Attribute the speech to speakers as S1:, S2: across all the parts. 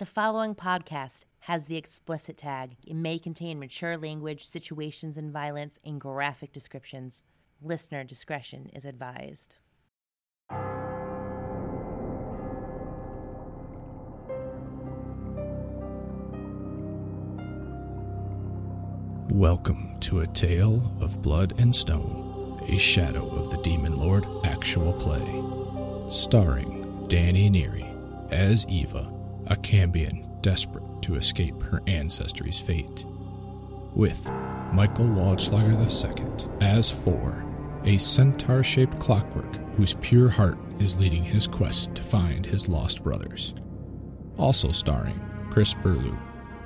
S1: The following podcast has the explicit tag. It may contain mature language, situations and violence, and graphic descriptions. Listener discretion is advised.
S2: Welcome to A Tale of Blood and Stone, a Shadow of the Demon Lord actual play. Starring Danny Neary as Eva, a Cambion desperate to escape her ancestry's fate. With Michael Waldschlager II as Four, a centaur shaped clockwork whose pure heart is leading his quest to find his lost brothers. Also starring Chris Burlew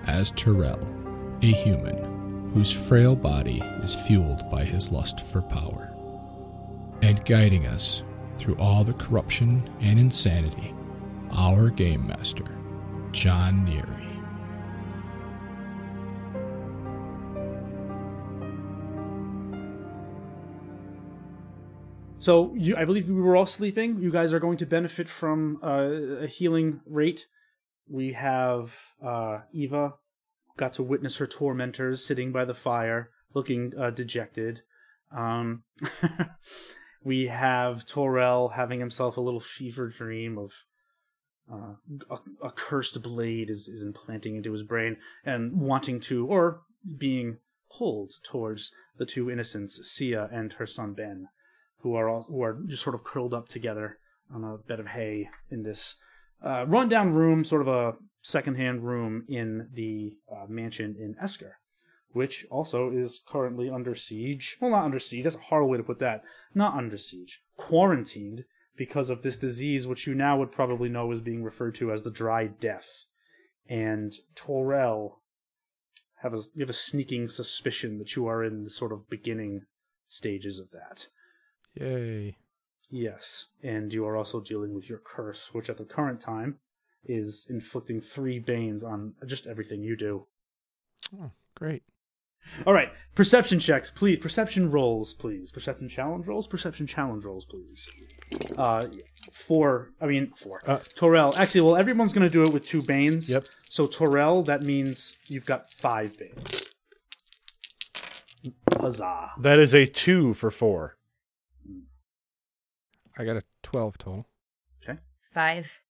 S2: as Terrell, a human whose frail body is fueled by his lust for power. And guiding us through all the corruption and insanity, our game master, John Neary.
S3: So you, I believe we were all sleeping. You guys are going to benefit from uh, a healing rate. We have uh, Eva got to witness her tormentors sitting by the fire, looking uh, dejected. Um, we have Torel having himself a little fever dream of uh, a, a cursed blade is, is implanting into his brain and wanting to, or being pulled towards the two innocents, Sia and her son Ben, who are all, who are just sort of curled up together on a bed of hay in this uh, rundown room, sort of a secondhand room in the uh, mansion in Esker, which also is currently under siege. Well, not under siege. That's a horrible way to put that. Not under siege. Quarantined because of this disease, which you now would probably know is being referred to as the Dry Death. And Torel have a you have a sneaking suspicion that you are in the sort of beginning stages of that.
S4: Yay.
S3: Yes, and you are also dealing with your curse, which at the current time is inflicting three banes on just everything you do.
S4: Oh, great.
S3: All right, perception checks, please. Perception rolls, please. Perception challenge rolls. Perception challenge rolls, please. Uh, four. I mean, four.
S4: Uh,
S3: Torel. Actually, well, everyone's going to do it with two banes.
S4: Yep.
S3: So Torel, that means you've got five banes. Huzzah!
S5: That is a two for four.
S4: I got a 12 total. Okay.
S1: Five.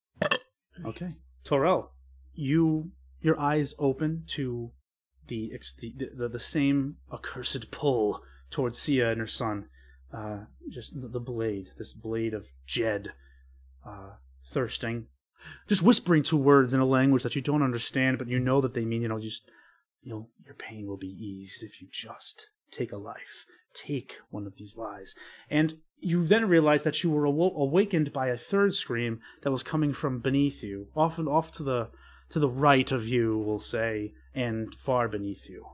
S3: Okay, Torel, you your eyes open to the the, the the same accursed pull towards Sia and her son. Uh, just the, the blade, this blade of Jed, uh, thirsting, just whispering two words in a language that you don't understand, but you know that they mean. You know, just you know, your pain will be eased if you just take a life, take one of these lives, and you then realize that you were awo- awakened by a third scream that was coming from beneath you, often off to the to the right of you, we'll say, and far beneath you.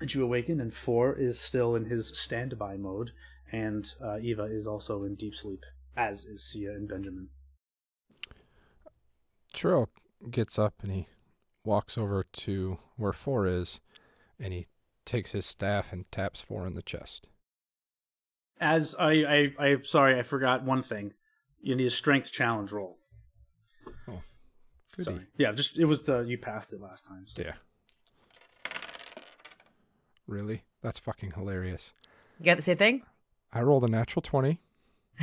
S3: And you awaken, and Four is still in his standby mode, and uh, Eva is also in deep sleep, as is Sia and Benjamin.
S4: Churro gets up and he walks over to where Four is and he takes his staff and taps Four in the chest.
S3: As I, I, I, sorry, I forgot one thing. You need a strength challenge roll.
S4: Goody.
S3: Sorry, yeah, just it was the you passed it last time. So.
S4: Yeah. Really? That's fucking hilarious.
S1: You got the same thing?
S4: I rolled a natural 20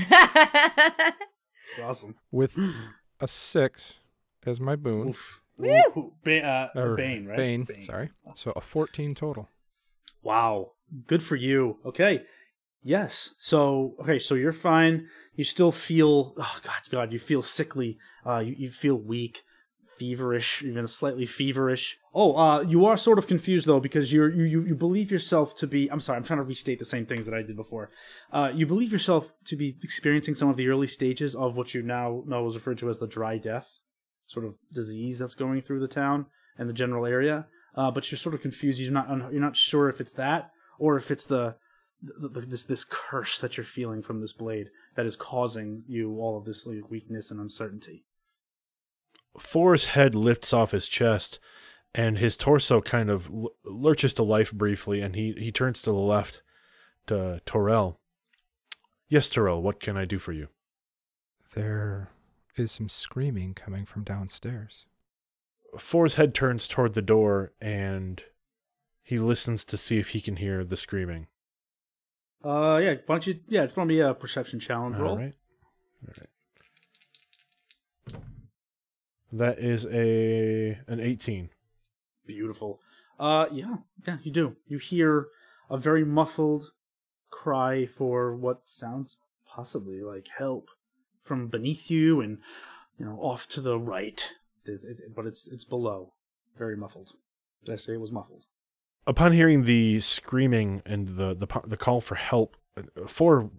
S3: It's awesome.
S4: with a 6 as my boon.
S3: Oof. Ooh, ba- uh,
S4: Or
S3: Bane, right?
S4: Bane, sorry. So a 14 total.
S3: Wow. Good for you. Okay. Yes. So okay. So you're fine. You still feel. Oh God, God. You feel sickly. Uh, you you feel weak, feverish, even slightly feverish. Oh, uh, you are sort of confused though because you're you you, believe yourself to be. I'm sorry. I'm trying to restate the same things that I did before. Uh, you believe yourself to be experiencing some of the early stages of what you now know is referred to as the dry death, sort of disease that's going through the town and the general area. Uh, but you're sort of confused. You're not you're not sure if it's that or if it's the, this this curse that you're feeling from this blade that is causing you all of this weakness and uncertainty.
S5: Four's head lifts off his chest, and his torso kind of lurches to life briefly, and he, he turns to the left to Torel. Yes, Torel, what can I do for you?
S4: There is some screaming coming from downstairs.
S5: Four's head turns toward the door and he listens to see if he can hear the screaming.
S3: Uh, yeah. Why don't you? Yeah, throw me a perception challenge roll.
S5: All right. All right. That is a an 18.
S3: Beautiful. Uh, yeah, yeah. You do. You hear a very muffled cry for what sounds possibly like help from beneath you, and you know, off to the right. It- it- but it's it's below. Very muffled. Did I say it was muffled?
S5: Upon hearing the screaming and the the, the call for help, Four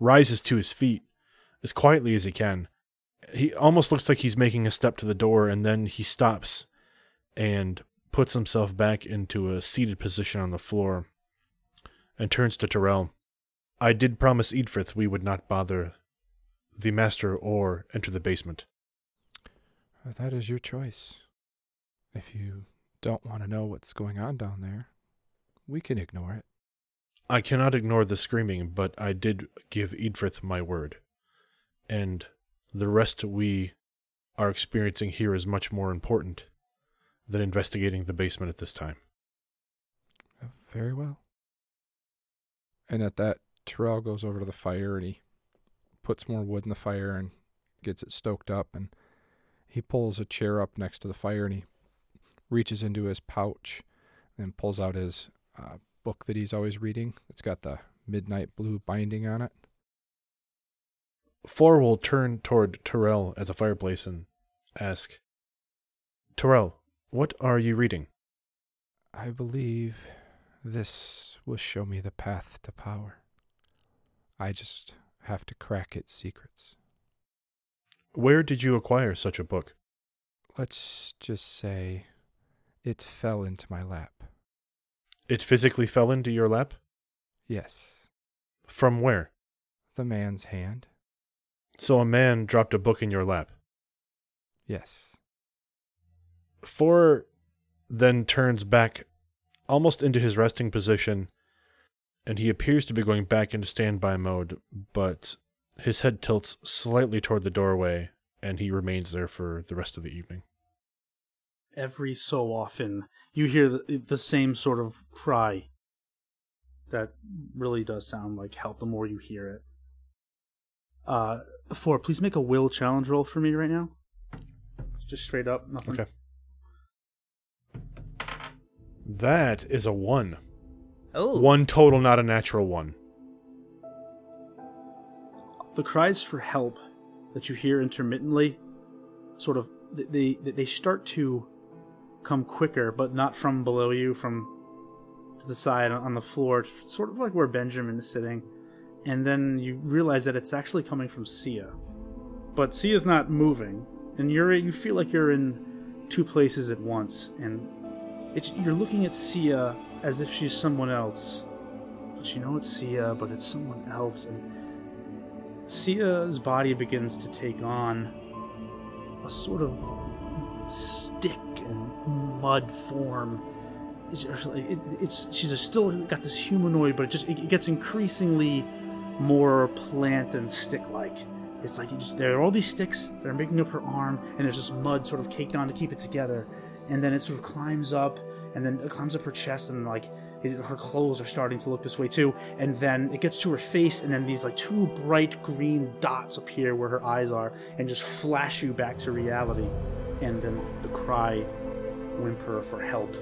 S5: rises to his feet as quietly as he can. He almost looks like he's making a step to the door, and then he stops and puts himself back into a seated position on the floor and turns to Terrell. I did promise Edfrith we would not bother the master or enter the basement.
S4: That is your choice. If you don't want to know what's going on down there, we can ignore it.
S5: I cannot ignore the screaming, but I did give Edfrith my word. And the rest we are experiencing here is much more important than investigating the basement at this time.
S4: Very well. And at that, Terrell goes over to the fire and he puts more wood in the fire and gets it stoked up. And he pulls a chair up next to the fire and he reaches into his pouch and pulls out his uh, book that he's always reading. It's got the midnight blue binding on it.
S5: Four will turn toward Terrell at the fireplace and ask, Terrell, what are you reading?
S4: I believe this will show me the path to power. I just have to crack its secrets.
S5: Where did you acquire such a book?
S4: Let's just say it fell into my lap.
S5: It physically fell into your lap?
S4: Yes,
S5: From where?
S4: the man's hand.
S5: So a man dropped a book in your lap.
S4: Yes.
S5: Four then turns back almost into his resting position, and he appears to be going back into standby mode, but his head tilts slightly toward the doorway, and he remains there for the rest of the evening.
S3: Every so often, you hear the, the same sort of cry. That really does sound like help the more you hear it. Uh, four, please make a will challenge roll for me right now. Just straight up, nothing.
S5: Okay. That is a one.
S1: Oh,
S5: One total, not a natural one.
S3: the cries for help that you hear intermittently sort of they they, they start to come quicker but not from below you from to the side on the floor sort of like where benjamin is sitting and then you realize that it's actually coming from sia but sia's not moving and you're you feel like you're in two places at once and you're looking at sia as if she's someone else but you know it's sia but it's someone else and Sia's body begins to take on a sort of stick and mud form. It's, it's she's still got this humanoid, but it just it gets increasingly more plant and stick-like. It's like just, there are all these sticks that are making up her arm, and there's just mud sort of caked on to keep it together. And then it sort of climbs up, and then it climbs up her chest, and like it, her clothes are starting to look this way too. And then it gets to her face, and then these like two bright green dots appear where her eyes are, and just flash you back to reality. And then the cry, whimper for help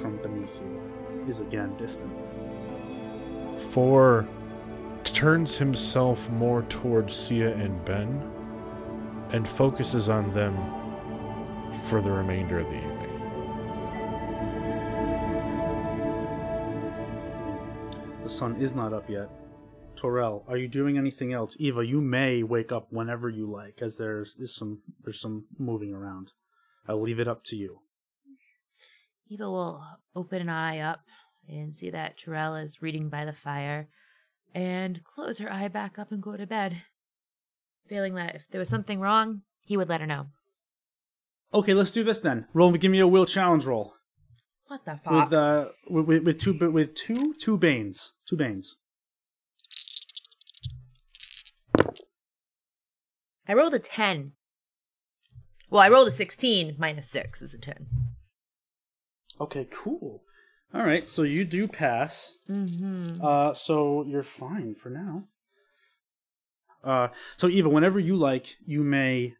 S3: from beneath you is again distant.
S5: Four turns himself more toward Sia and Ben and focuses on them for the remainder of the evening.
S3: The sun is not up yet. Torel, are you doing anything else? Eva, you may wake up whenever you like, as there's is some there's some moving around. I'll leave it up to you.
S6: Eva will open an eye up and see that Terrell is reading by the fire and close her eye back up and go to bed, feeling that if there was something wrong, he would let her know.
S3: Okay, let's do this then. Roll, give me a will challenge roll
S6: What the fuck?
S3: with uh with, with, two with two two banes, two banes.
S6: I rolled a 10. Well, I rolled a 16 minus 6 is a 10.
S3: Okay, cool. All right, so you do pass.
S6: Mm-hmm.
S3: Uh, so you're fine for now. Uh, so Eva, whenever you like, you may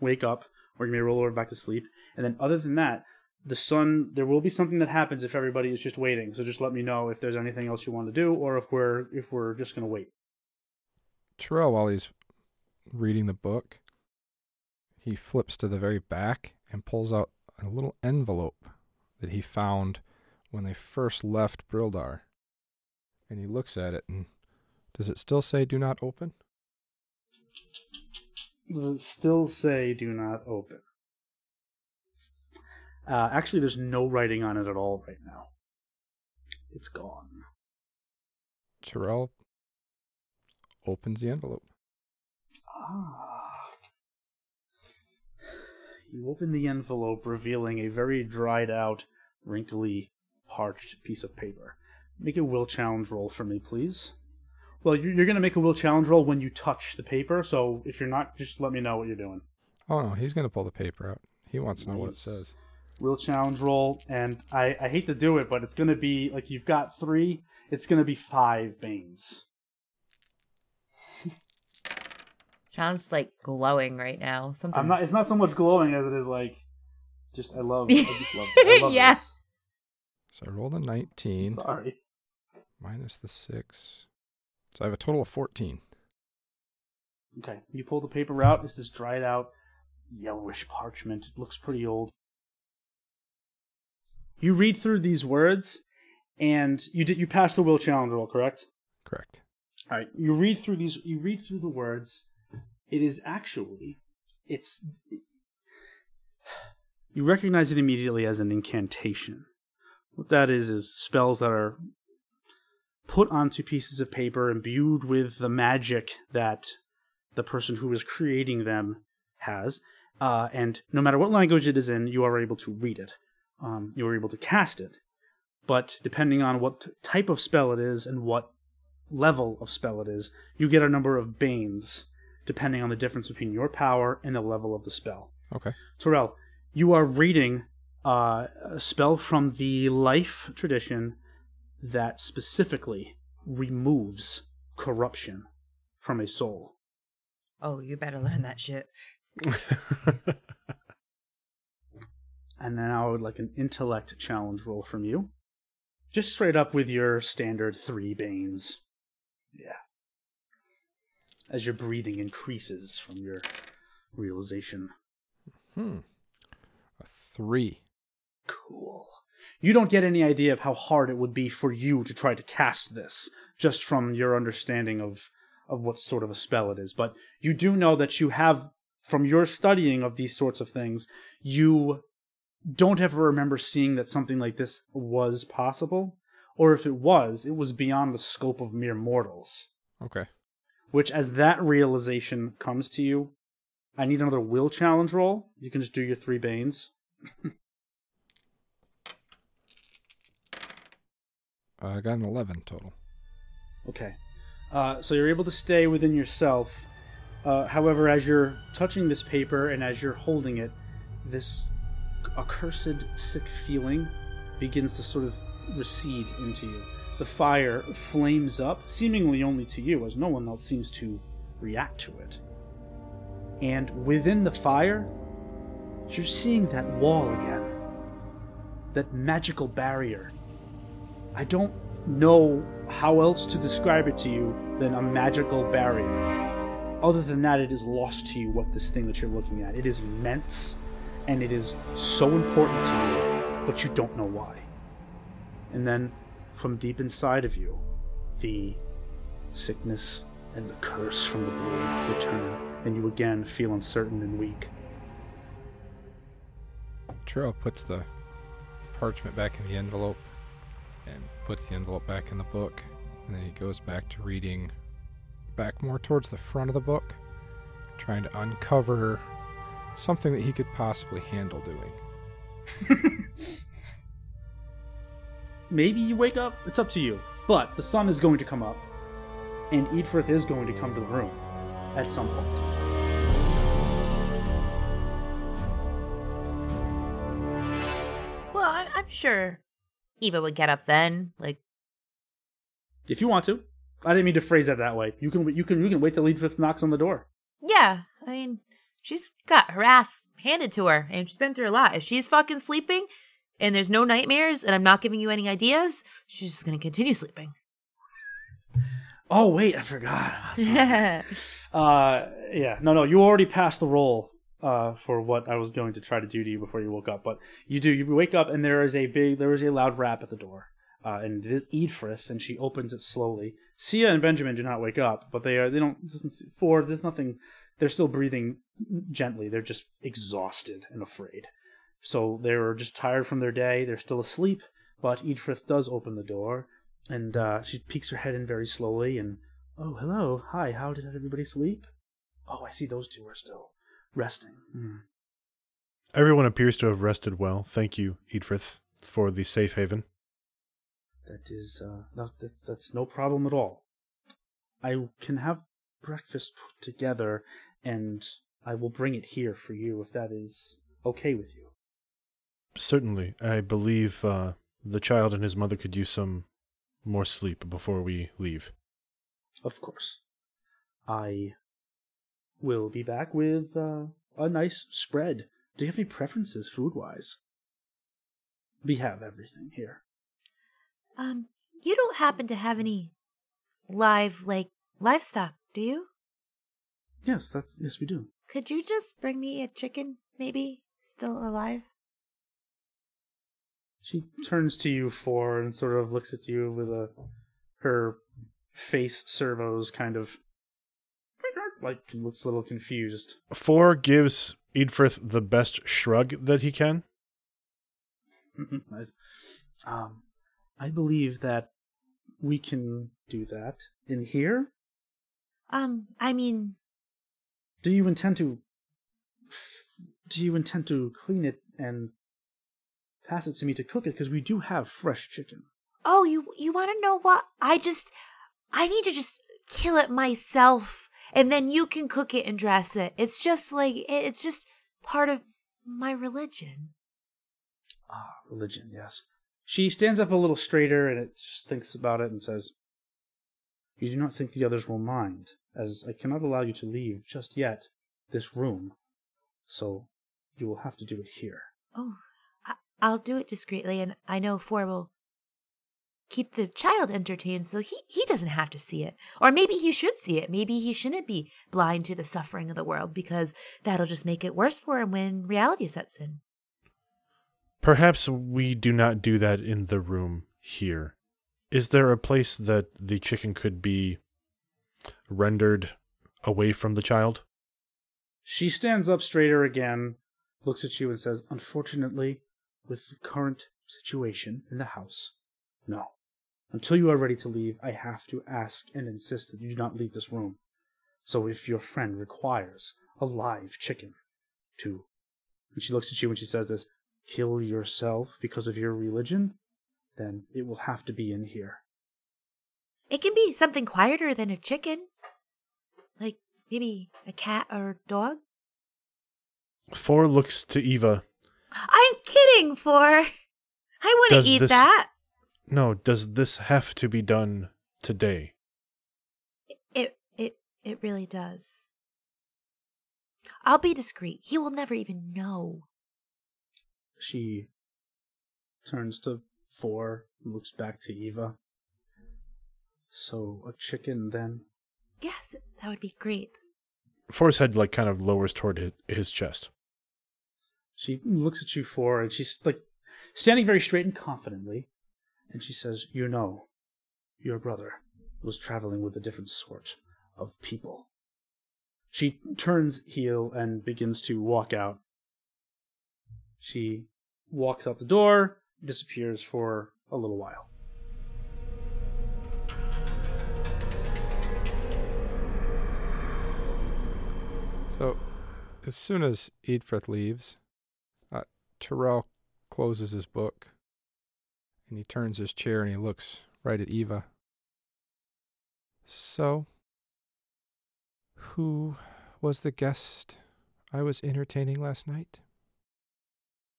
S3: wake up or you may roll over back to sleep, and then other than that, the sun. There will be something that happens if everybody is just waiting. So just let me know if there's anything else you want to do, or if we're if we're just gonna wait.
S4: Terrell, while he's reading the book, he flips to the very back and pulls out a little envelope that he found when they first left Brildar. And he looks at it and does it still say do not open?
S3: Will it still say do not open? Uh, actually, there's no writing on it at all right now. It's gone.
S4: Terrell opens the envelope.
S3: Ah. You open the envelope, revealing a very dried out, wrinkly, parched piece of paper. Make a will challenge roll for me, please. Well, you're, you're going to make a will challenge roll when you touch the paper, so if you're not, just let me know what you're doing.
S4: Oh no, he's going to pull the paper out. He wants to know what it
S3: Nice.
S4: says.
S3: Will challenge roll, and I, I hate to do it, but it's going to be like you've got three, it's going to be five Banes.
S6: Sean's like glowing right now. Something.
S3: I'm not. It's not so much glowing as it is like, just I love. I just love. I love
S6: Yeah.
S3: this.
S4: So I rolled a 19
S3: Sorry.
S4: minus the 6. So I have a total of 14.
S3: Okay, you pull the paper out. This is dried out, yellowish parchment. It looks pretty old. You read through these words, and you did. You passed the will challenge roll, correct?
S4: Correct.
S3: All right. You read through these. You read through the words. It is actually. It's. You recognize it immediately as an incantation. What that is is spells that are put onto pieces of paper imbued with the magic that the person who is creating them has. Uh, and no matter what language it is in, you are able to read it. Um, you are able to cast it. But depending on what type of spell it is and what level of spell it is, you get a number of banes, depending on the difference between your power and the level of the spell.
S4: Okay.
S3: Terrell, you are reading uh, a spell from the life tradition that specifically removes corruption from a soul.
S6: oh, you better learn that shit.
S3: And then I would like an intellect challenge roll from you. Just straight up with your standard three banes. Yeah. As your breathing increases from your realization.
S4: Hmm. A 3.
S3: Cool. You don't get any idea of how hard it would be for you to try to cast this, just from your understanding of of what sort of a spell it is. But you do know that you have, from your studying of these sorts of things, you don't ever remember seeing that something like this was possible, or if it was, it was beyond the scope of mere mortals.
S4: Okay.
S3: Which, as that realization comes to you, I need another will challenge roll. You can just do your three banes.
S4: I got an 11 total.
S3: Okay. Uh, so you're able to stay within yourself. Uh, however, as you're touching this paper and as you're holding it, this accursed, sick feeling begins to sort of recede into you. The fire flames up, seemingly only to you, as no one else seems to react to it. And within the fire, you're seeing that wall again. That magical barrier I don't know how else to describe it to you than a magical barrier. Other than that, it is lost to you what this thing that you're looking at. It is immense, and it is so important to you, but you don't know why. And then, from deep inside of you, the sickness and the curse from the blue return, and you again feel uncertain and weak.
S4: Terrell puts the parchment back in the envelope puts the envelope back in the book, and then he goes back to reading back more towards the front of the book, trying to uncover something that he could possibly handle doing.
S3: Maybe you wake up, it's up to you. But the sun is going to come up, and Edfrith is going to come to the room at some point.
S6: Well, I'm sure Eva would get up then. Like,
S3: If you want to. I didn't mean to phrase that that way. You can you can you can wait till Edfrith knocks on the door.
S6: yeah, I mean, she's got her ass handed to her and she's been through a lot. If she's fucking sleeping and there's no nightmares and I'm not giving you any ideas, she's just gonna continue sleeping.
S3: Oh wait, I forgot. Uh, yeah, no, no, you already passed the roll uh, for what I was going to try to do to you before you woke up. But you do, you wake up and there is a big, there is a loud rap at the door, uh, and it is Edfrith, and she opens it slowly. Sia and Benjamin do not wake up, but they are, they don't. Doesn't see, there's nothing. They're still breathing gently. They're just exhausted and afraid. So they're just tired from their day. They're still asleep. But Edfrith does open the door, and uh, she peeks her head in very slowly and Oh, hello. Hi, how did everybody sleep? Oh, I see those two are still resting. Hmm.
S5: Everyone appears to have rested well. Thank you, Edfrith, for the safe haven.
S3: That is, uh, that, that, that's no problem at all. I can have breakfast put together, and I will bring it here for you if that is okay with you.
S5: Certainly. I believe uh, the child and his mother could use some more sleep before we leave.
S3: Of course. I will be back with uh, a nice spread. Do you have any preferences food wise? We have everything here.
S6: um, you don't happen to have any live, like, livestock, do you?
S3: Yes, that's yes we do.
S6: Could you just bring me a chicken, maybe? Still alive?
S3: She turns to you Four and sort of looks at you with a her face servos kind of like looks a little confused.
S5: Four gives Edfrith the best shrug that he can.
S3: Nice. um, I believe that we can do that in here.
S6: Um, I mean,
S3: Do you intend to? Do you intend to clean it and pass it to me to cook it? Because we do have fresh chicken.
S6: oh, you you want to know what? I just, I need to just kill it myself, and then you can cook it and dress it. It's just like it's just part of my religion.
S3: Ah, religion, yes. She stands up a little straighter and it just thinks about it and says, You do not think the others will mind, as I cannot allow you to leave just yet this room. So you will have to do it here.
S6: Oh, I, I'll do it discreetly, and I know Four will keep the child entertained, so he he doesn't have to see it. Or maybe he should see it. Maybe he shouldn't be blind to the suffering of the world because that'll just make it worse for him when reality sets in.
S5: Perhaps we do not do that in the room here. Is there a place that the chicken could be rendered away from the child?
S3: She stands up straighter again, looks at you, and says, Unfortunately, with the current situation in the house, no. Until you are ready to leave, I have to ask and insist that you do not leave this room. So if your friend requires a live chicken to, and she looks at you when she says this, kill yourself because of your religion, then it will have to be in here.
S6: It can be something quieter than a chicken, like maybe a cat or a dog.
S5: Four looks to Eva.
S6: I'm kidding, Four. I wouldn't
S5: Does
S6: eat
S5: this-
S6: that.
S5: No, does this have to be done today?
S6: It it it really does. I'll be discreet. He will never even know.
S3: She turns to four, looks back to Eva. So a chicken then?
S6: Yes, that would be great.
S5: Four's head like kind of lowers toward his, his chest.
S3: She looks at you four, and she's like standing very straight and confidently, and she says, "You know, your brother was traveling with a different sort of people." She turns heel and begins to walk out. She walks out the door, disappears for a little while.
S4: So, as soon as Edfrith leaves, uh, Terrell closes his book and he turns his chair and he looks right at Eva. So, who was the guest I was entertaining last night?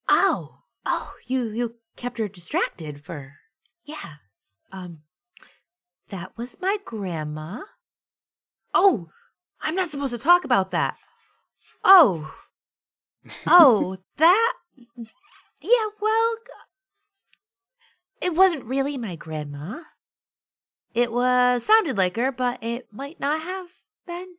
S6: Oh, oh, you you kept her distracted for yeah. Um that was my grandma. Oh, I'm not supposed to talk about that. Oh. Oh, that Yeah, well, it wasn't really my grandma. It was sounded like her, but it might not have been.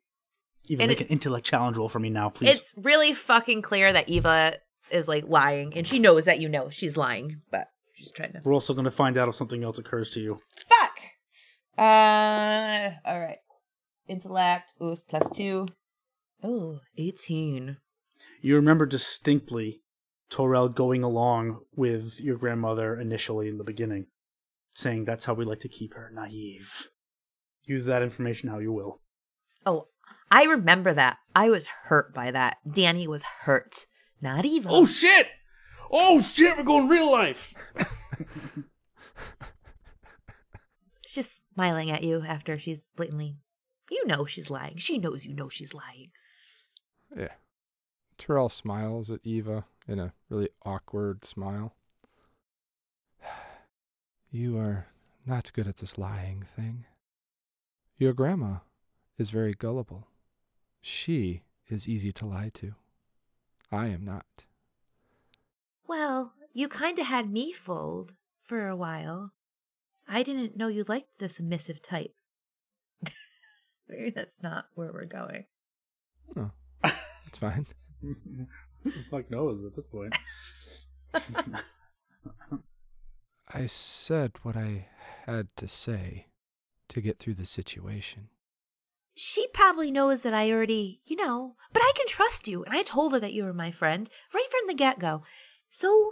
S3: Even
S6: And
S3: make
S6: it-
S3: an intellect challenge roll for me now, please.
S6: It's really fucking clear that Eva is like lying, and she knows that you know she's lying, but she's trying to.
S3: We're also going to find out if something else occurs to you.
S6: Fuck. Uh, all right. Intellect. Ooh, plus two. Oh, 18.
S3: You remember distinctly Torel going along with your grandmother initially in the beginning, saying that's how we like to keep her naive. Use that information how you will.
S6: Oh, I remember that. I was hurt by that. Danny was hurt. Not Eva.
S3: Oh shit! Oh shit! We're going real life.
S6: She's just smiling at you after she's blatantly. You know she's lying. She knows you know she's lying.
S4: Yeah. Terrell smiles at Eva in a really awkward smile. You are not good at this lying thing. Your grandma is very gullible. She is easy to lie to. I am not.
S6: Well, you kind of had me fooled for a while. I didn't know you liked the submissive type. Maybe that's not where we're going.
S4: Oh, it's fine.
S3: Who the fuck knows at this point?
S4: I said what I had to say to get through the situation.
S6: She probably knows that I already, you know, but I can trust you. And I told her that you were my friend right from the get go. So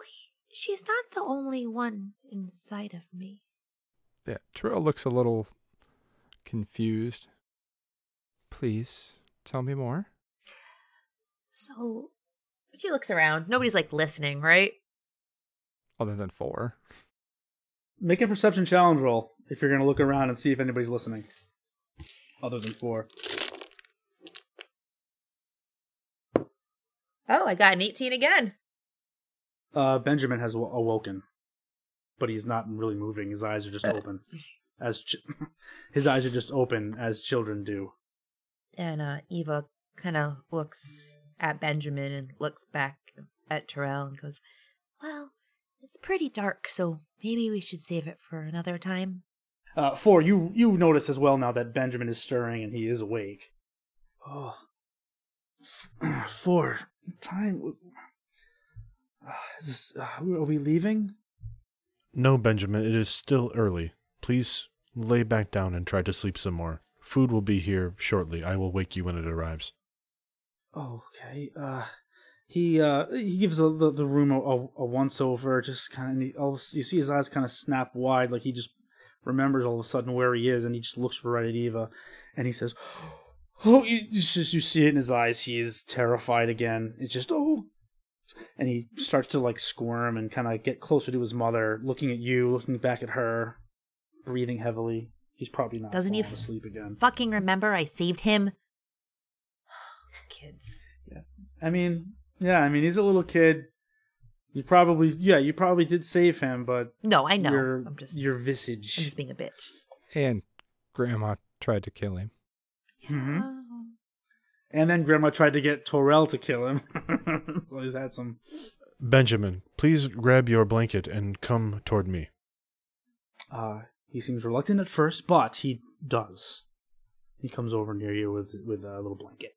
S6: she's not the only one inside of me.
S4: Yeah, Terrell looks a little confused. Please tell me more.
S6: So she looks around. Nobody's like listening, right?
S4: Other than four.
S3: Make a perception challenge roll if you're going to look around and see if anybody's listening. Other than four.
S6: Oh, I got an 18 again.
S3: Uh, Benjamin has aw- awoken, but he's not really moving. His eyes are just open, as ch- his eyes are just open as children do.
S6: And uh, Eva kind of looks at Benjamin and looks back at Terrell and goes, Well, it's pretty dark, so maybe we should save it for another time.
S3: Uh, four, you you notice as well now that Benjamin is stirring and he is awake. Oh, F- four time. Uh, is this, uh, are we leaving?
S5: No, Benjamin, it is still early. Please lay back down and try to sleep some more. Food will be here shortly. I will wake you when it arrives.
S3: Oh, okay. Uh, he uh he gives the the, the room a, a, once over. Just kind of you see his eyes kind of snap wide, like he just remembers all of a sudden where he is, and he just looks right at Eva, and he says, "Oh, you, just you see it in his eyes. He is terrified again. It's just oh." And he starts to like squirm and kind of get closer to his mother, looking at you, looking back at her, breathing heavily. He's probably not
S6: Doesn't he
S3: falling asleep again.
S6: fucking remember I saved him? Kids. Yeah.
S3: I mean, yeah, I mean, he's a little kid. You probably, yeah, you probably did save him, but
S6: No, I know.
S3: your
S6: I'm just,
S3: your visage.
S6: I'm just being a bitch.
S4: And Grandma tried to kill him.
S3: Mhm.
S6: Oh.
S3: And then Grandma tried to get Torel to kill him, so he's had some.
S5: Benjamin, please grab your blanket and come toward me.
S3: Uh, he seems reluctant at first, but he does. He comes over near you with with a little blanket.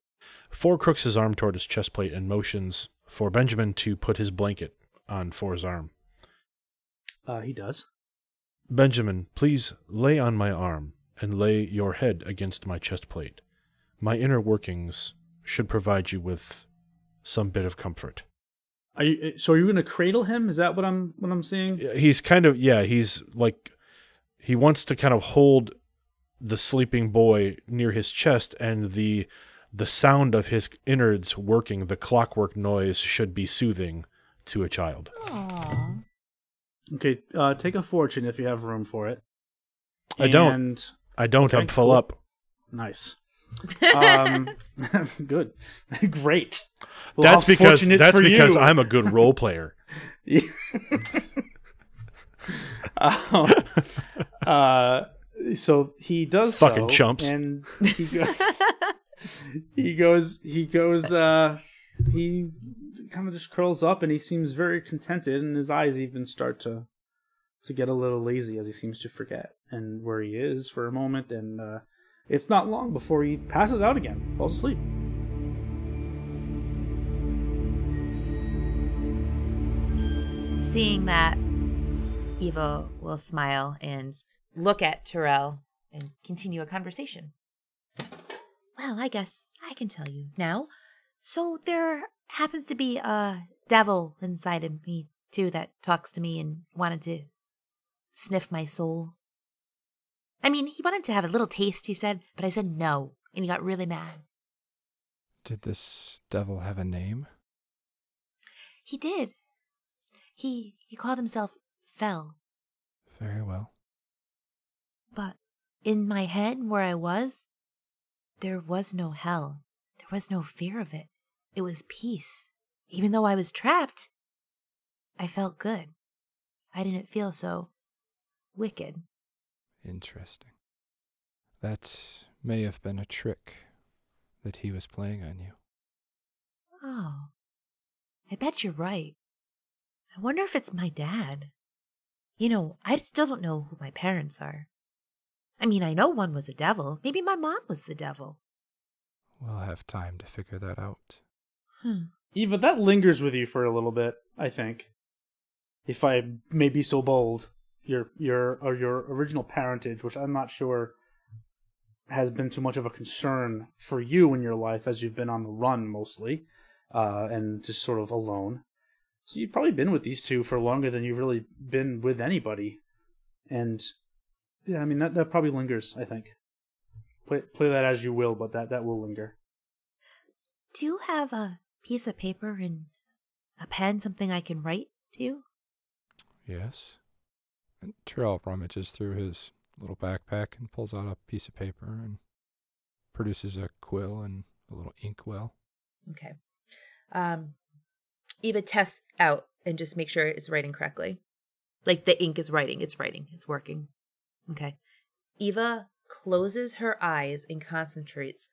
S5: Four crooks his arm toward his chest plate and motions for Benjamin to put his blanket on Four's arm.
S3: Uh, he does.
S5: Benjamin, please lay on my arm and lay your head against my chest plate. My inner workings should provide you with some bit of comfort.
S3: Are you? So are you going to cradle him? Is that what I'm what I'm seeing?
S5: He's kind of yeah, he's like he wants to kind of hold the sleeping boy near his chest and the the sound of his innards working, the clockwork noise should be soothing to a child.
S6: Aw.
S3: Okay, uh, take a fortune if you have room for it.
S5: I don't. I don't,
S3: Okay,
S5: I'm full
S3: cool.
S5: up.
S3: Nice. um, good, great. Well,
S5: that's because that's because
S3: you.
S5: I'm a good role player.
S3: um, uh, so he does
S5: Fucking
S3: so,
S5: chumps.
S3: and he go- he goes he goes uh he kind of just curls up and he seems very contented and his eyes even start to to get a little lazy as he seems to forget and where he is for a moment and uh it's not long before he passes out again falls asleep
S6: Seeing that, Eva will smile and look at Terrell and continue a conversation. Well, I guess I can tell you now. So there happens to be a devil inside of me, too, that talks to me and wanted to sniff my soul. I mean, he wanted to have a little taste, he said, but I said no, and he got really mad.
S4: Did this devil have a name?
S6: He did. He he called himself Fell.
S4: Very well.
S6: But in my head, where I was, there was no hell. There was no fear of it. It was peace. Even though I was trapped, I felt good. I didn't feel so wicked.
S4: Interesting. That may have been a trick that he was playing on you.
S6: Oh, I bet you're right. I wonder if it's my dad. You know, I still don't know who my parents are. I mean, I know one was a devil. Maybe my mom was the devil.
S4: We'll have time to figure that out.
S6: Hmm.
S3: eva that lingers with you for a little bit i think if i may be so bold your your or your original parentage which i'm not sure has been too much of a concern for you in your life as you've been on the run mostly uh, and just sort of alone. So you've probably been with these two for longer than you've really been with anybody, and yeah, I mean that that probably lingers. I think. Play play that as you will, but that that will linger.
S6: Do you have a piece of paper and a pen, something I can write to? you?
S4: Yes. And Terrell rummages through his little backpack and pulls out a piece of paper and produces a quill and a little ink well.
S6: Okay. Um, Eva tests out and just make sure it's writing correctly. Like the ink is writing, it's writing, it's working. Okay. Eva closes her eyes and concentrates,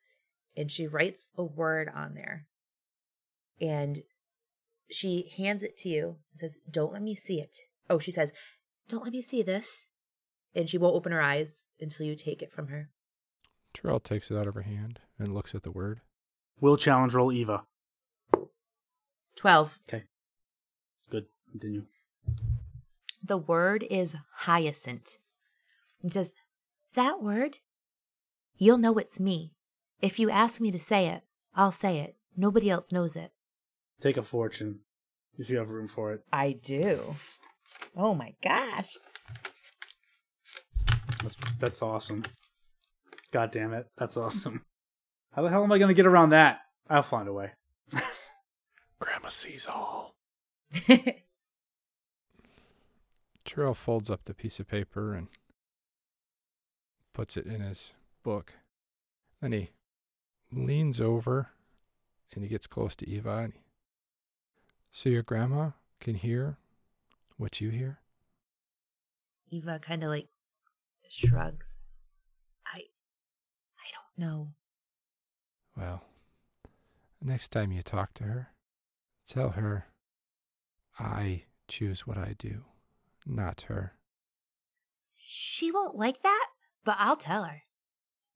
S6: and she writes a word on there. And she hands it to you and says, Don't let me see it. Oh, she says, Don't let me see this. And she won't open her eyes until you take it from her.
S4: Terrell takes it out of her hand and looks at the word.
S3: Will challenge roll Eva.
S6: 12. Okay.
S3: Good. Continue.
S6: The word is hyacinth. It says, That word, you'll know it's me. If you ask me to say it, I'll say it. Nobody else knows it.
S3: Take a fortune if you have room for it.
S6: I do. Oh my gosh.
S3: That's that's awesome. God damn it, that's awesome. How the hell am I gonna get around that? I'll find a way.
S5: Grandma sees all.
S4: Terrell folds up the piece of paper and puts it in his book. Then he leans over and he gets close to Eva and he, So your grandma can hear what you hear?
S6: Eva kind of like shrugs. I I don't know.
S4: Well, next time you talk to her, tell her I choose what I do, not her.
S6: She won't like that, but I'll tell her.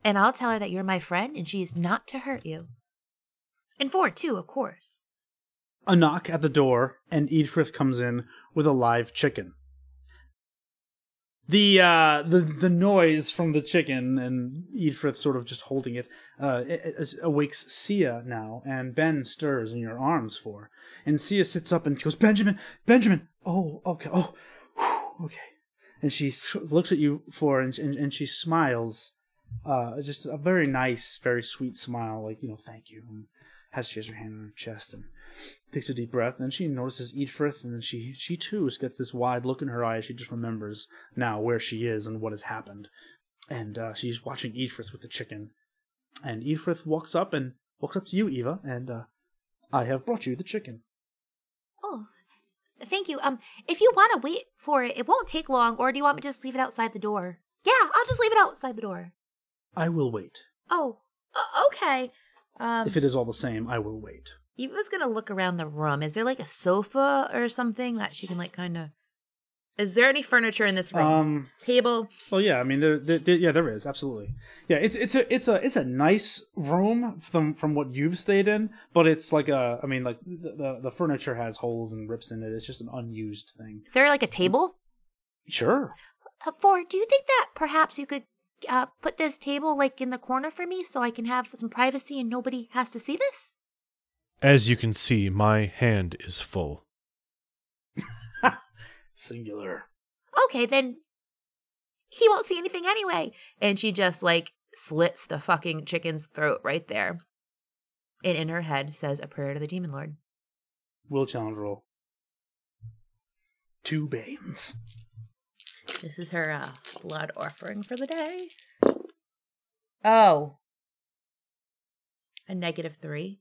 S6: And I'll tell her that you're my friend and she is not to hurt you. And Four too, of course.
S3: A knock at the door, and Edfrith comes in with a live chicken. The uh, the the noise from the chicken and Edfrith sort of just holding it, uh, it, it awakes Sia now, and Ben stirs in your arms Four, and Sia sits up and she goes, Benjamin, Benjamin, oh okay, oh, whew, okay, and she looks at you Four, and and, and she smiles, uh, just a very nice, very sweet smile, like you know, thank you, and has she has her hand on her chest and takes a deep breath, and she notices Edfrith, and then she she too gets this wide look in her eyes She just remembers now where she is and what has happened, and uh, she's watching Edfrith with the chicken. And Edfrith walks up and walks up to you, Eva, and uh, I have brought you the chicken.
S6: Thank you. Um, if you want to wait for it, it won't take long. Or do you want me to just leave it outside the door? Yeah, I'll just leave it outside the door.
S3: I will wait.
S6: Oh, uh, okay. Um,
S3: If it is all the same, I will wait.
S1: Eva's gonna look around the room. Is there like a sofa or something that she can like kind of? Is there any furniture in this room?
S3: Um.
S1: Table.
S3: Well, yeah. I mean, there, there, there- yeah, there is absolutely. Yeah, it's it's a it's a it's a nice room from from what you've stayed in, but it's like a. I mean, like the the, the furniture has holes and rips in it. It's just an unused thing.
S1: Is there like a table?
S3: Sure.
S6: uh, for, do you think that perhaps you could uh, put this table like in the corner for me so I can have some privacy and nobody has to see this?
S5: As you can see, my hand is full.
S3: Singular.
S6: Okay, then he won't see anything anyway.
S1: And she just like slits the fucking chicken's throat right there. And in her head says a prayer to the demon lord.
S3: Will challenge roll. Two banes.
S1: This is her uh, blood offering for the day. Oh. A negative three.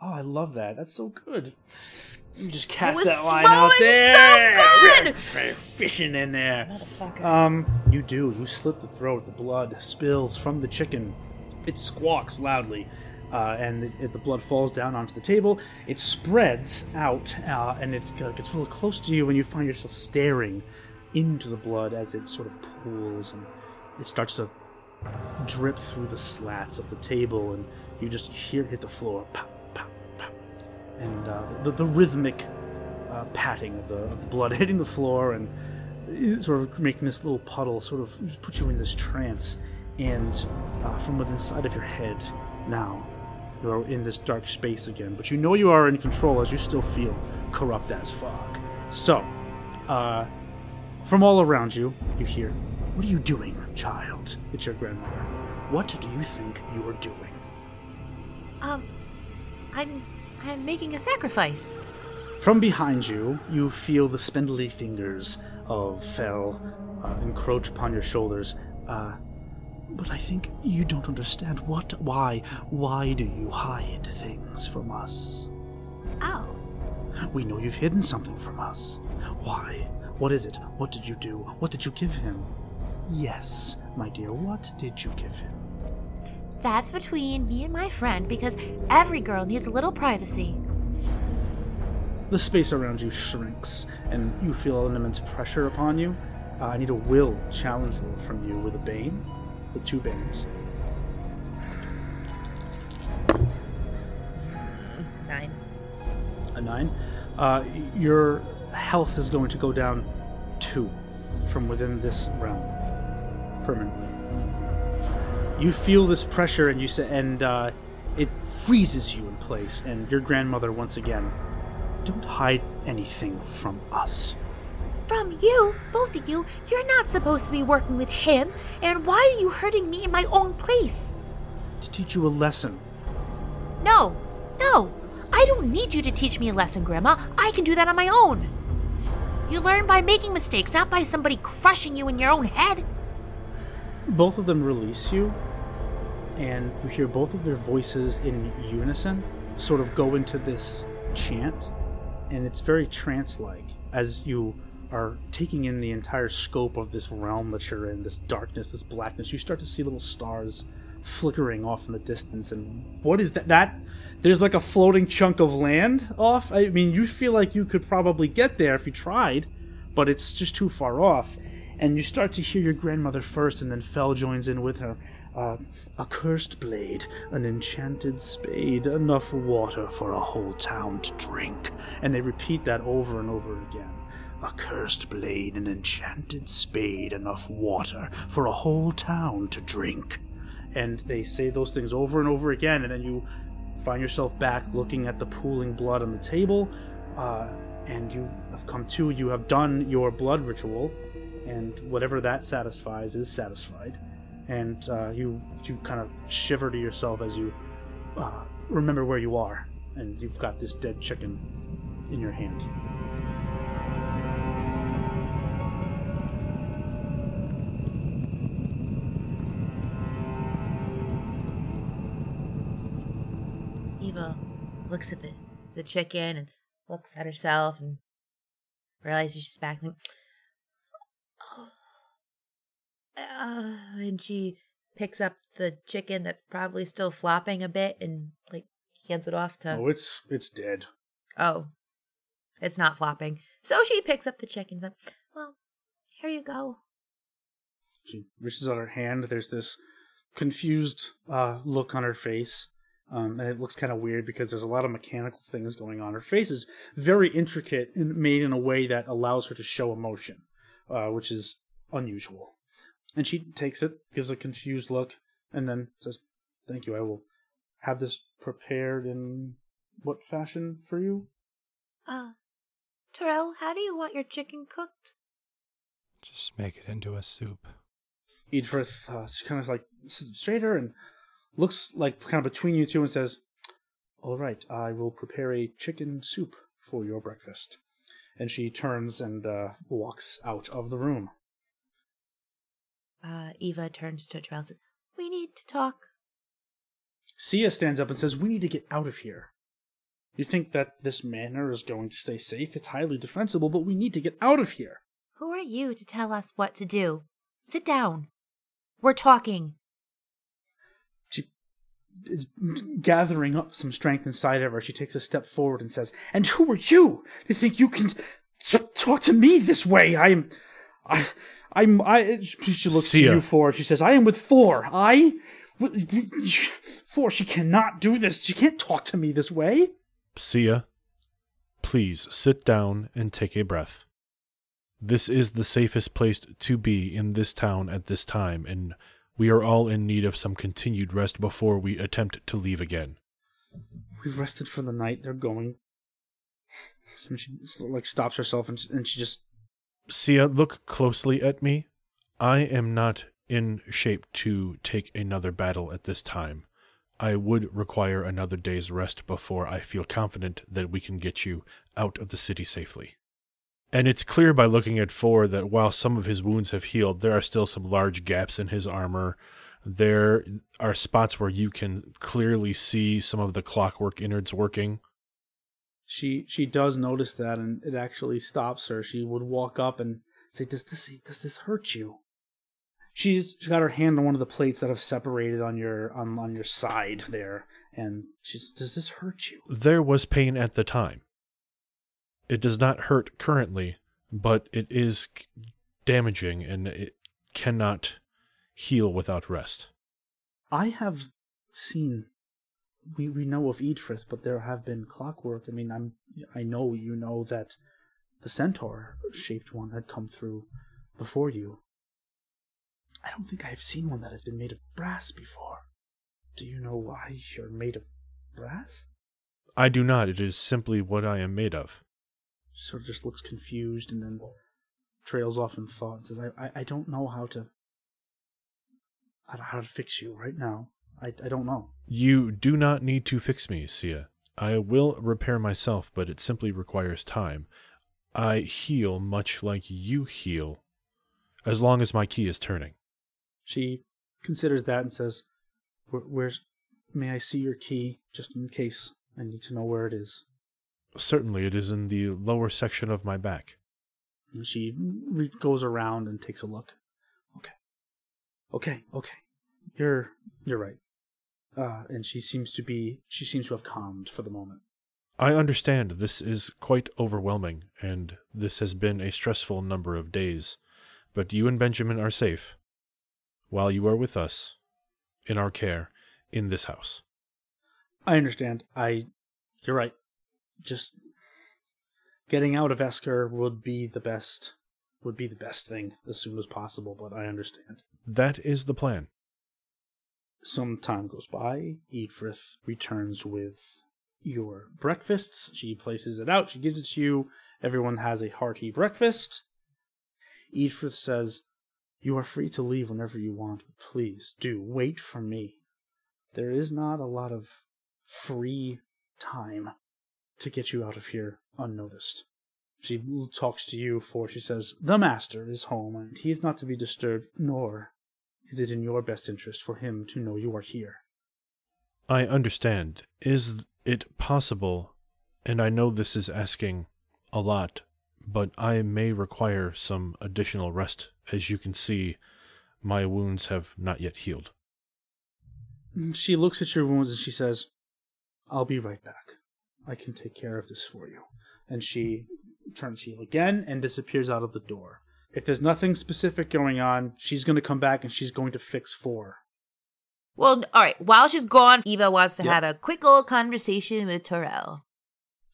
S3: Oh, I love that. That's so good. You just cast that line out there.
S1: so good!
S3: Fishing in there.
S1: Motherfucker.
S3: Um, you do. You slit the throat. The blood spills from the chicken. It squawks loudly, uh, and it, it- the blood falls down onto the table. It spreads out, uh, and it uh, gets really close to you, and you find yourself staring into the blood as it sort of pools, and it starts to drip through the slats of the table, and you just hear it hit the floor. And uh, the, the rhythmic uh, patting of the, of the blood hitting the floor and uh, sort of making this little puddle sort of put you in this trance. And uh, from within side of your head, now you're in this dark space again. But you know you are in control as you still feel corrupt as fuck. So, uh, from all around you, you hear, What are you doing, child? It's your grandmother. What do you think you are doing?
S6: Um, I'm I'm making a sacrifice.
S3: From behind you, you feel the spindly fingers of Fel uh, encroach upon your shoulders. Uh, but I think you don't understand what, why, why do you hide things from us?
S6: Oh,
S3: We know you've hidden something from us. Why? What is it? What did you do? What did you give him? Yes, my dear, what did you give him?
S6: That's between me and my friend because every girl needs a little privacy.
S3: The space around you shrinks, and you feel an immense pressure upon you. Uh, I need a will challenge roll from you with a bane, with two banes.
S1: Nine.
S3: A nine. Uh, your health is going to go down two from within this realm permanently. You feel this pressure, and you say, and uh, it freezes you in place. And your grandmother once again, don't hide anything from us.
S6: From you, both of you, you're not supposed to be working with him. And why are you hurting me in my own place?
S3: To teach you a lesson.
S6: No, no, I don't need you to teach me a lesson, Grandma. I can do that on my own. You learn by making mistakes, not by somebody crushing you in your own head.
S3: Both of them release you and you hear both of their voices in unison sort of go into this chant and it's very trance-like as you are taking in the entire scope of this realm that you're in this darkness this blackness. You start to see little stars flickering off in the distance and what is that that there's like a floating chunk of land off? I mean you feel like you could probably get there if you tried but it's just too far off and you start to hear your grandmother first, and then Fel joins in with her. Uh, a cursed blade, an enchanted spade, enough water for a whole town to drink. And they repeat that over and over again. A cursed blade, an enchanted spade, enough water for a whole town to drink. And they say those things over and over again, and then you find yourself back looking at the pooling blood on the table, uh, and you have come to, you have done your blood ritual, and whatever that satisfies is satisfied. And uh, you you kind of shiver to yourself as you uh, remember where you are, and you've got this dead chicken in your hand.
S1: Eva looks at the, the chicken and looks at herself and
S6: realizes she's back. Oh. Uh, and she picks up the chicken that's probably still flopping a bit and like hands it off to.
S3: Oh, it's it's dead.
S6: Oh, it's not flopping. So she picks up the chicken. Like, well, here you go.
S3: She reaches out her hand. There's this confused uh, look on her face. Um, and it looks kind of weird because there's a lot of mechanical things going on. Her face is very intricate and made in a way that allows her to show emotion, uh, which is unusual. And she takes it, gives a confused look, and then says, Thank you. I will have this prepared in what fashion for you?
S6: Uh, Terrell, how do you want your chicken cooked?
S4: Just make it into a soup.
S3: Edfrith uh, she kind of like sits straighter and looks like kind of between you two and says, All right, I will prepare a chicken soup for your breakfast. And she turns and uh, walks out of the room.
S6: Uh, Eva turns to Terrell and says, We need to talk.
S3: Sia stands up and says, We need to get out of here. You think that this manor is going to stay safe? It's highly defensible, but we need to get out of here.
S6: Who are you to tell us what to do? Sit down. We're talking.
S3: She is gathering up some strength inside of her. She takes a step forward and says, And who are you to think you can talk to me this way? I am. I. I'm. I. She looks
S5: Sia.
S3: to you for. She says, I am with Four. I. Four. She cannot do this. She can't talk to me this way.
S5: Sia, please sit down and take a breath. This is the safest place to be in this town at this time, and we are all in need of some continued rest before we attempt to leave again.
S3: We've rested for the night. They're going. And she like stops herself and, and she just
S5: Sia, look closely at me. I am not in shape to take another battle at this time. I would require another day's rest before I feel confident that we can get you out of the city safely. And it's clear by looking at Four that while some of his wounds have healed, there are still some large gaps in his armor. There are spots where you can clearly see some of the clockwork innards working.
S3: She she does notice that and it actually stops her. She would walk up and say, Does this does this hurt you? She's she got her hand on one of the plates that have separated on your on, on your side there, and she's does this hurt you?
S5: There was pain at the time. It does not hurt currently, but it is damaging and it cannot heal without rest.
S3: I have seen we we know of Edfrith, but there have been clockwork. I mean, I'm I know you know that the centaur shaped one had come through before you. I don't think I have seen one that has been made of brass before. Do you know why you're made of brass?
S5: I do not. It is simply what I am made of.
S3: She sort of just looks confused and then trails off in thought and says, I, I, I don't know how to how to, how to fix you right now. I, I don't know.
S5: You do not need to fix me, Sia. I will repair myself, but it simply requires time. I heal much like you heal, as long as my key is turning.
S3: She considers that and says, "Where's? May I see your key, just in case I need to know where it is."
S5: Certainly, it is in the lower section of my back.
S3: And she re- goes around and takes a look. Okay, okay, okay. You're you're right. Uh, and she seems to be she seems to have calmed for the moment.
S5: I understand this is quite overwhelming, and this has been a stressful number of days, but you and Benjamin are safe while you are with us, in our care, in this house.
S3: I understand. I you're right. Just getting out of Esker would be the best would be the best thing as soon as possible, but I understand.
S5: That is the plan.
S3: Some time goes by. Edfrith returns with your breakfasts. She places it out. She gives it to you. Everyone has a hearty breakfast. Edfrith says, You are free to leave whenever you want, but please do wait for me. There is not a lot of free time to get you out of here unnoticed. She talks to you, for she says, The master is home, and he is not to be disturbed, nor is it in your best interest for him to know you are here.
S5: I understand. Is it possible, and I know this is asking a lot, but I may require some additional rest. As you can see, my wounds have not yet healed.
S3: Mm, she looks at your wounds and she says, I'll be right back. I can take care of this for you. And she turns heel again and disappears out of the door. If there's nothing specific going on, she's going to come back and she's going to fix Four.
S6: Well, all right. While she's gone, Eva wants to
S3: Yep.
S6: have a quick little conversation with Terrell.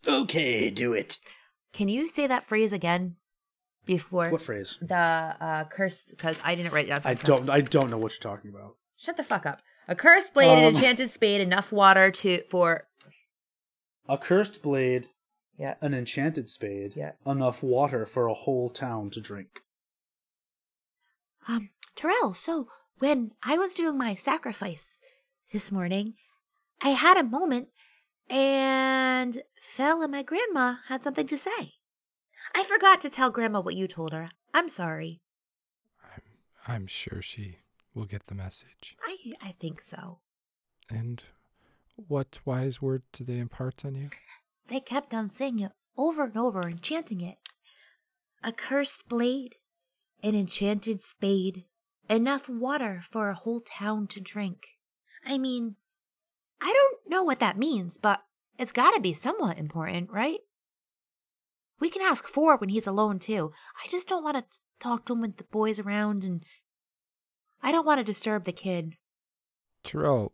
S3: Okay, do it.
S6: Can you say that phrase again before
S3: What phrase?
S6: the uh, curse? Because I didn't write it down.
S3: I
S6: fast
S3: don't.
S6: enough.
S3: I don't know what you're talking about.
S6: Shut the fuck up. A cursed blade, an
S3: Um,
S6: enchanted spade, enough water to for.
S3: A cursed blade,
S6: Yeah.
S3: an enchanted spade,
S6: Yeah.
S3: enough water for a whole town to drink.
S6: Um, Terrell. So when I was doing my sacrifice this morning, I had a moment, and Phil and my grandma had something to say. I forgot to tell Grandma what you told her. I'm sorry.
S4: I'm, I'm sure she will get the message.
S6: I I think so.
S4: And what wise word did they impart on you?
S6: They kept on saying it over and over and chanting it. A cursed blade, an enchanted spade, enough water for a whole town to drink. I mean, I don't know what that means, but it's gotta be somewhat important, right? We can ask Four when he's alone too. I just don't want to talk to him with the boys around and I don't want to disturb the kid.
S4: Terrell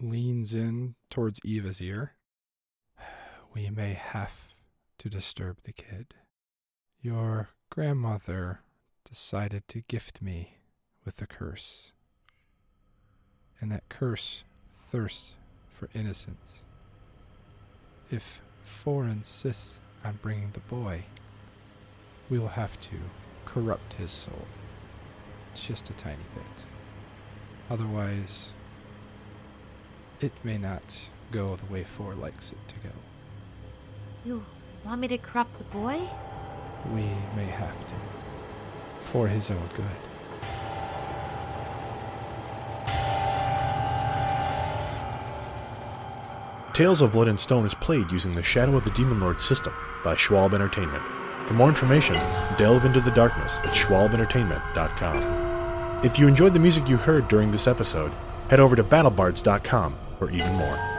S4: leans in towards Eva's ear. We may have to disturb the kid. Your grandmother decided to gift me with a curse. And that curse thirsts for innocence. If Four insists on bringing the boy, we will have to corrupt his soul. Just a tiny bit. Otherwise, it may not go the way Four likes it to go.
S6: You want me to corrupt the boy?
S4: We may have to. For his own good.
S5: Tales of Blood and Stone is played using the Shadow of the Demon Lord system by Schwalb Entertainment. For more information, delve into the darkness at schwalbentertainment.com. If you enjoyed the music you heard during this episode, head over to battlebards.com for even more.